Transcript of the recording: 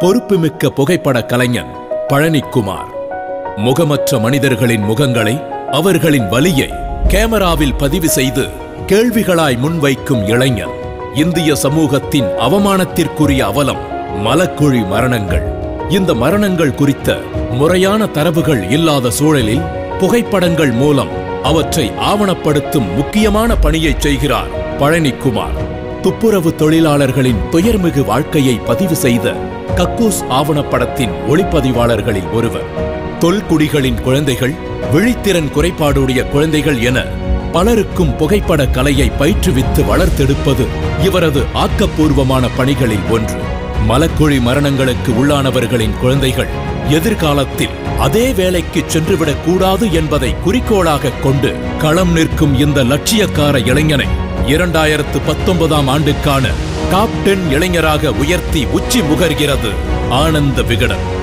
பொறுப்புமிக்க புகைப்பட கலைஞன் பழனிக்குமார். முகமற்ற மனிதர்களின் முகங்களை அவர்களின் வலியை கேமராவில் பதிவு செய்து கேள்விகளாய் முன்வைக்கும் இளைஞன் இந்திய சமூகத்தின் அவமானத்திற்குரிய அவலம் மலக்குழி மரணங்கள். இந்த மரணங்கள் குறித்த முறையான தரவுகள் இல்லாத சூழலில் புகைப்படங்கள் மூலம் அவற்றை ஆவணப்படுத்தும் முக்கியமான பணியைச் செய்கிறார் பழனிக்குமார். துப்புரவு தொழிலாளர்களின் துயர்மிகு வாழ்க்கையை பதிவு செய்த கக்கூஸ் ஆவணப்படத்தின் ஒளிப்பதிவாளர்களில் ஒருவர். தொல்குடிகளின் குழந்தைகள் விழித்திறன் குறைபாடுடைய குழந்தைகள் என பலருக்கும் புகைப்பட கலையை பயிற்றுவித்து வளர்த்தெடுப்பது இவரது ஆக்கப்பூர்வமான பணிகளில் ஒன்று. மலக்குழி மரணங்களுக்கு உள்ளானவர்களின் குழந்தைகள் எதிர்காலத்தில் அதே வேலைக்கு சென்றுவிடக் கூடாது என்பதை குறிக்கோளாக கொண்டு களம் நிற்கும் இந்த லட்சியக்கார இளைஞனை இரண்டாயிரத்து பத்தொன்பதாம் ஆண்டுக்கான டாப் டென் இளைஞராக உயர்த்தி உச்சி முகர்கிறது ஆனந்த விகடன்.